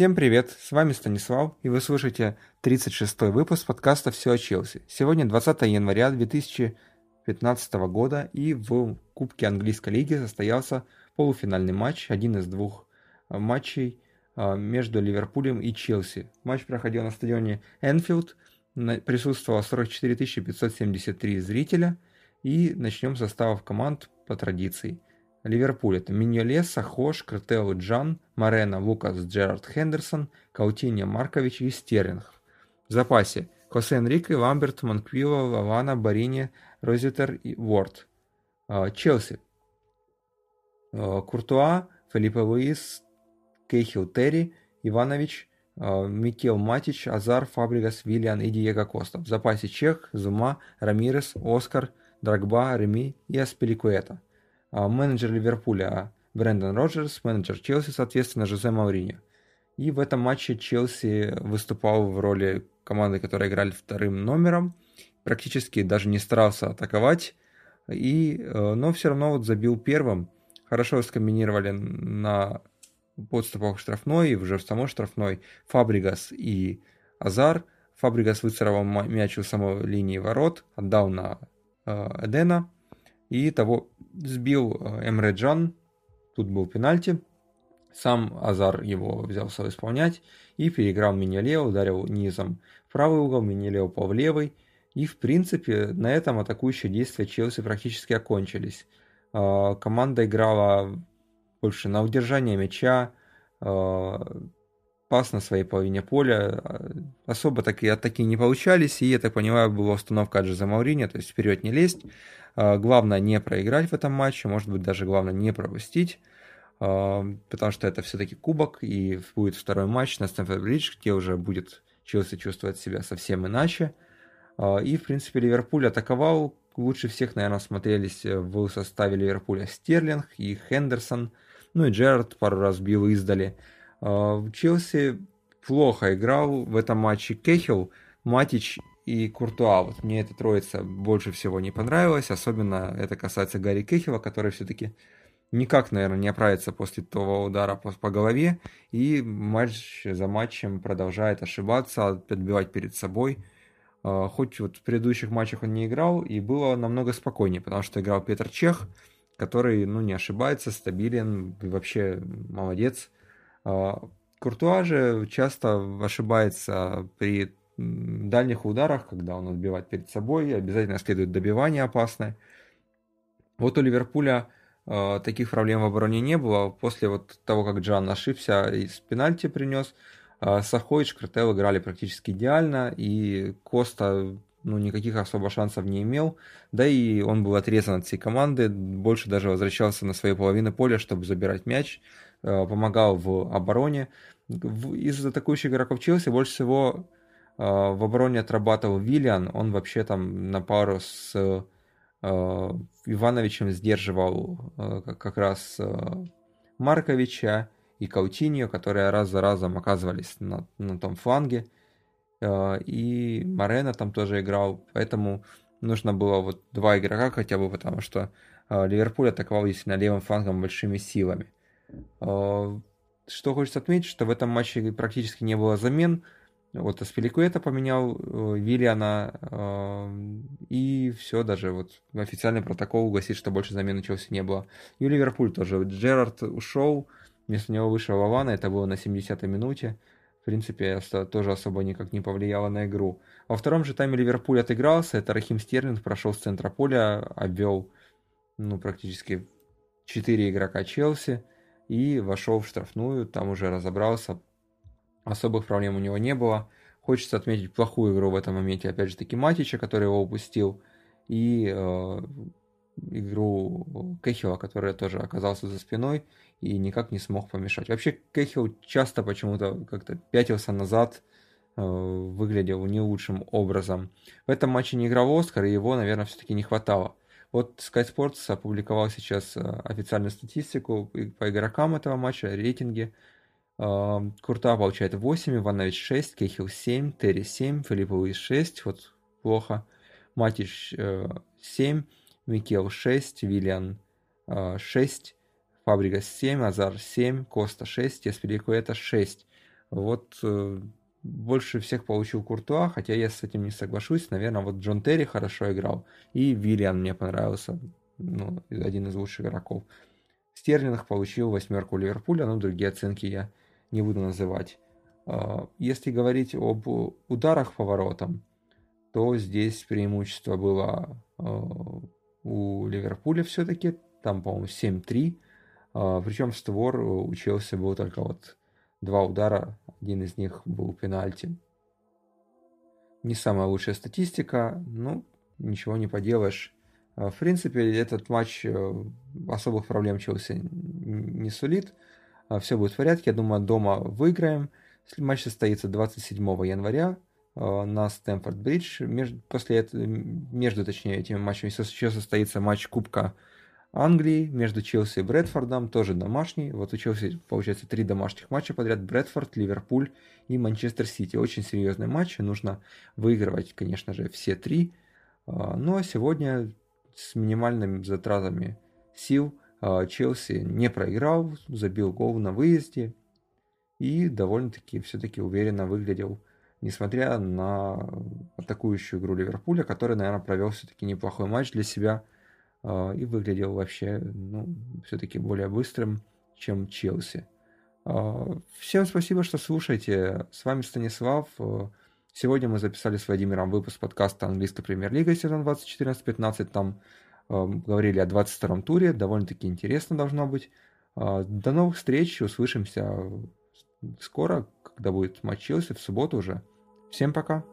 Всем привет, с вами Станислав, и вы слушаете 36-й выпуск подкаста «Все о Челси». Сегодня 20 января 2015 года, и в Кубке Английской лиги состоялся полуфинальный матч, один из двух матчей э, между Ливерпулем и Челси. Матч проходил на стадионе Энфилд, присутствовало 44 573 зрителя, и начнем с составов команд по традиции – Ливерпуль это Миньолеса, Хош, Кртео Джан, Марена, Лукас, Джерард Хендерсон, Каутинья Маркович и Стерлинг. В запасе Хосе Энрике, Ламберт, Манквило, Лавана, Барини, Розитер и Уорд. А, Челси. А, Куртуа, Филиппе Луис, Кейхил Терри, Иванович, а, Микел Матич, Азар, Фабригас, Виллиан и Диего Коста. В запасе Чех, Зума, Рамирес, Оскар, Драгба, Реми и Аспеликуэта. А, менеджер Ливерпуля Брэндон Роджерс, менеджер Челси, соответственно, Жозе Мауриньо. И в этом матче Челси выступал в роли команды, которая играли вторым номером, практически даже не старался атаковать, и, э, но все равно вот забил первым. Хорошо скомбинировали на подступах штрафной, и уже в самой штрафной Фабригас и Азар. Фабригас выцарапал мяч у самой линии ворот, отдал на э, Эдена, и того сбил э, Эмре Джан, тут был пенальти, сам Азар его взялся исполнять и переиграл Миньолео, ударил низом правый угол, Миньолео упал в левый. И, в принципе, на этом атакующие действия Челси практически окончились. Э, команда играла больше на удержание мяча, э, пас на своей половине поля. Особо такие атаки не получались, и, я так понимаю, была установка от Жозе Маурини, то есть вперед не лезть. А, главное не проиграть в этом матче, может быть даже главное не пропустить, а, потому что это все-таки кубок, и будет второй матч на Стэнфорд Бридж, где уже будет Челси чувствовать себя совсем иначе. А, и, в принципе, Ливерпуль атаковал. Лучше всех, наверное, смотрелись в составе Ливерпуля Стерлинг и Хендерсон. Ну и Джерард пару раз бил издали. Челси плохо играл в этом матче Кехил. Матич и Куртуа. Вот мне эта троица больше всего не понравилась, особенно это касается Гарри Кехила, который все-таки никак, наверное, не оправится после того удара по, по голове, и матч за матчем продолжает ошибаться, подбивать перед собой. А, хоть вот в предыдущих матчах он не играл, и было намного спокойнее, потому что играл Петр Чех, который, ну, не ошибается, стабилен, вообще молодец. А, Куртуа же часто ошибается при дальних ударах, когда он отбивает перед собой, обязательно следует добивание опасное. Вот у Ливерпуля э, таких проблем в обороне не было. После вот того, как Джан ошибся и с пенальти принес, э, Сахо и Шкартел играли практически идеально, и Коста ну, никаких особо шансов не имел. Да и он был отрезан от всей команды, больше даже возвращался на свою половину поля, чтобы забирать мяч, э, помогал в обороне. Из атакующих игроков Челси больше всего в обороне отрабатывал Виллиан, он вообще там на пару с э, Ивановичем сдерживал э, как раз э, Марковича и Каутиньо, которые раз за разом оказывались на, на том фланге. И Марена там тоже играл, поэтому нужно было вот два игрока хотя бы, потому что Ливерпуль атаковал действительно левым флангом большими силами. Что хочется отметить, что в этом матче практически не было замен. Вот Аспиликуэта поменял э, Виллиана, э, и все, даже вот официальный протокол гласит, что больше замен у Челси не было. И Ливерпуль тоже. Джерард ушел, вместо него вышел Лавана, это было на 70-й минуте. В принципе, это тоже особо никак не повлияло на игру. Во втором же тайме Ливерпуль отыгрался, это Рахим Стерлинг прошел с центра поля, обвел ну, практически 4 игрока Челси и вошел в штрафную, там уже разобрался, Особых проблем у него не было. Хочется отметить плохую игру в этом моменте, опять же таки, Матича, который его упустил, и э, игру Кехила, который тоже оказался за спиной и никак не смог помешать. Вообще Кехил часто почему-то как-то пятился назад, э, выглядел не лучшим образом. В этом матче не играл Оскар, и его, наверное, все-таки не хватало. Вот Sky Sports опубликовал сейчас э, официальную статистику по игрокам этого матча, рейтинги. Курта получает 8, Иванович 6, Кехил 7, Терри 7, Филипп Луис 6, вот плохо. Матич 7, Микел 6, Виллиан 6, Фабригас 7, Азар 7, Коста 6, это 6. Вот э, больше всех получил Куртуа, хотя я с этим не соглашусь. Наверное, вот Джон Терри хорошо играл. И Виллиан мне понравился. Ну, один из лучших игроков. Стерлинг получил восьмерку Ливерпуля, но другие оценки я не буду называть. А, если говорить об ударах по воротам, то здесь преимущество было а, у Ливерпуля все-таки. Там, по-моему, 7-3. А, Причем створ у Челси был только вот два удара. Один из них был пенальти. Не самая лучшая статистика, но ничего не поделаешь. В принципе, этот матч э, особых проблем Челси не сулит. Все будет в порядке. Я думаю, дома выиграем. Матч состоится 27 января э, на Стэнфорд-Бридж. После этого, между, точнее, этими матчами еще состоится матч Кубка Англии между Челси и Брэдфордом, тоже домашний. Вот у Челси, получается, три домашних матча подряд. Брэдфорд, Ливерпуль и Манчестер Сити. Очень серьезный матч, нужно выигрывать, конечно же, все три. Э, ну а сегодня с минимальными затратами сил Челси не проиграл, забил гол на выезде и довольно-таки все-таки уверенно выглядел, несмотря на атакующую игру Ливерпуля, который, наверное, провел все-таки неплохой матч для себя э, и выглядел вообще, ну, все-таки более быстрым, чем Челси. Э, всем спасибо, что слушаете. С вами Станислав. Сегодня мы записали с Владимиром выпуск подкаста «Английская премьер-лига» сезон 2014-15. Там говорили о 22-м туре. Довольно-таки интересно должно быть. Э, до новых встреч. Услышимся скоро, когда будет матч Челси в субботу уже. Всем пока.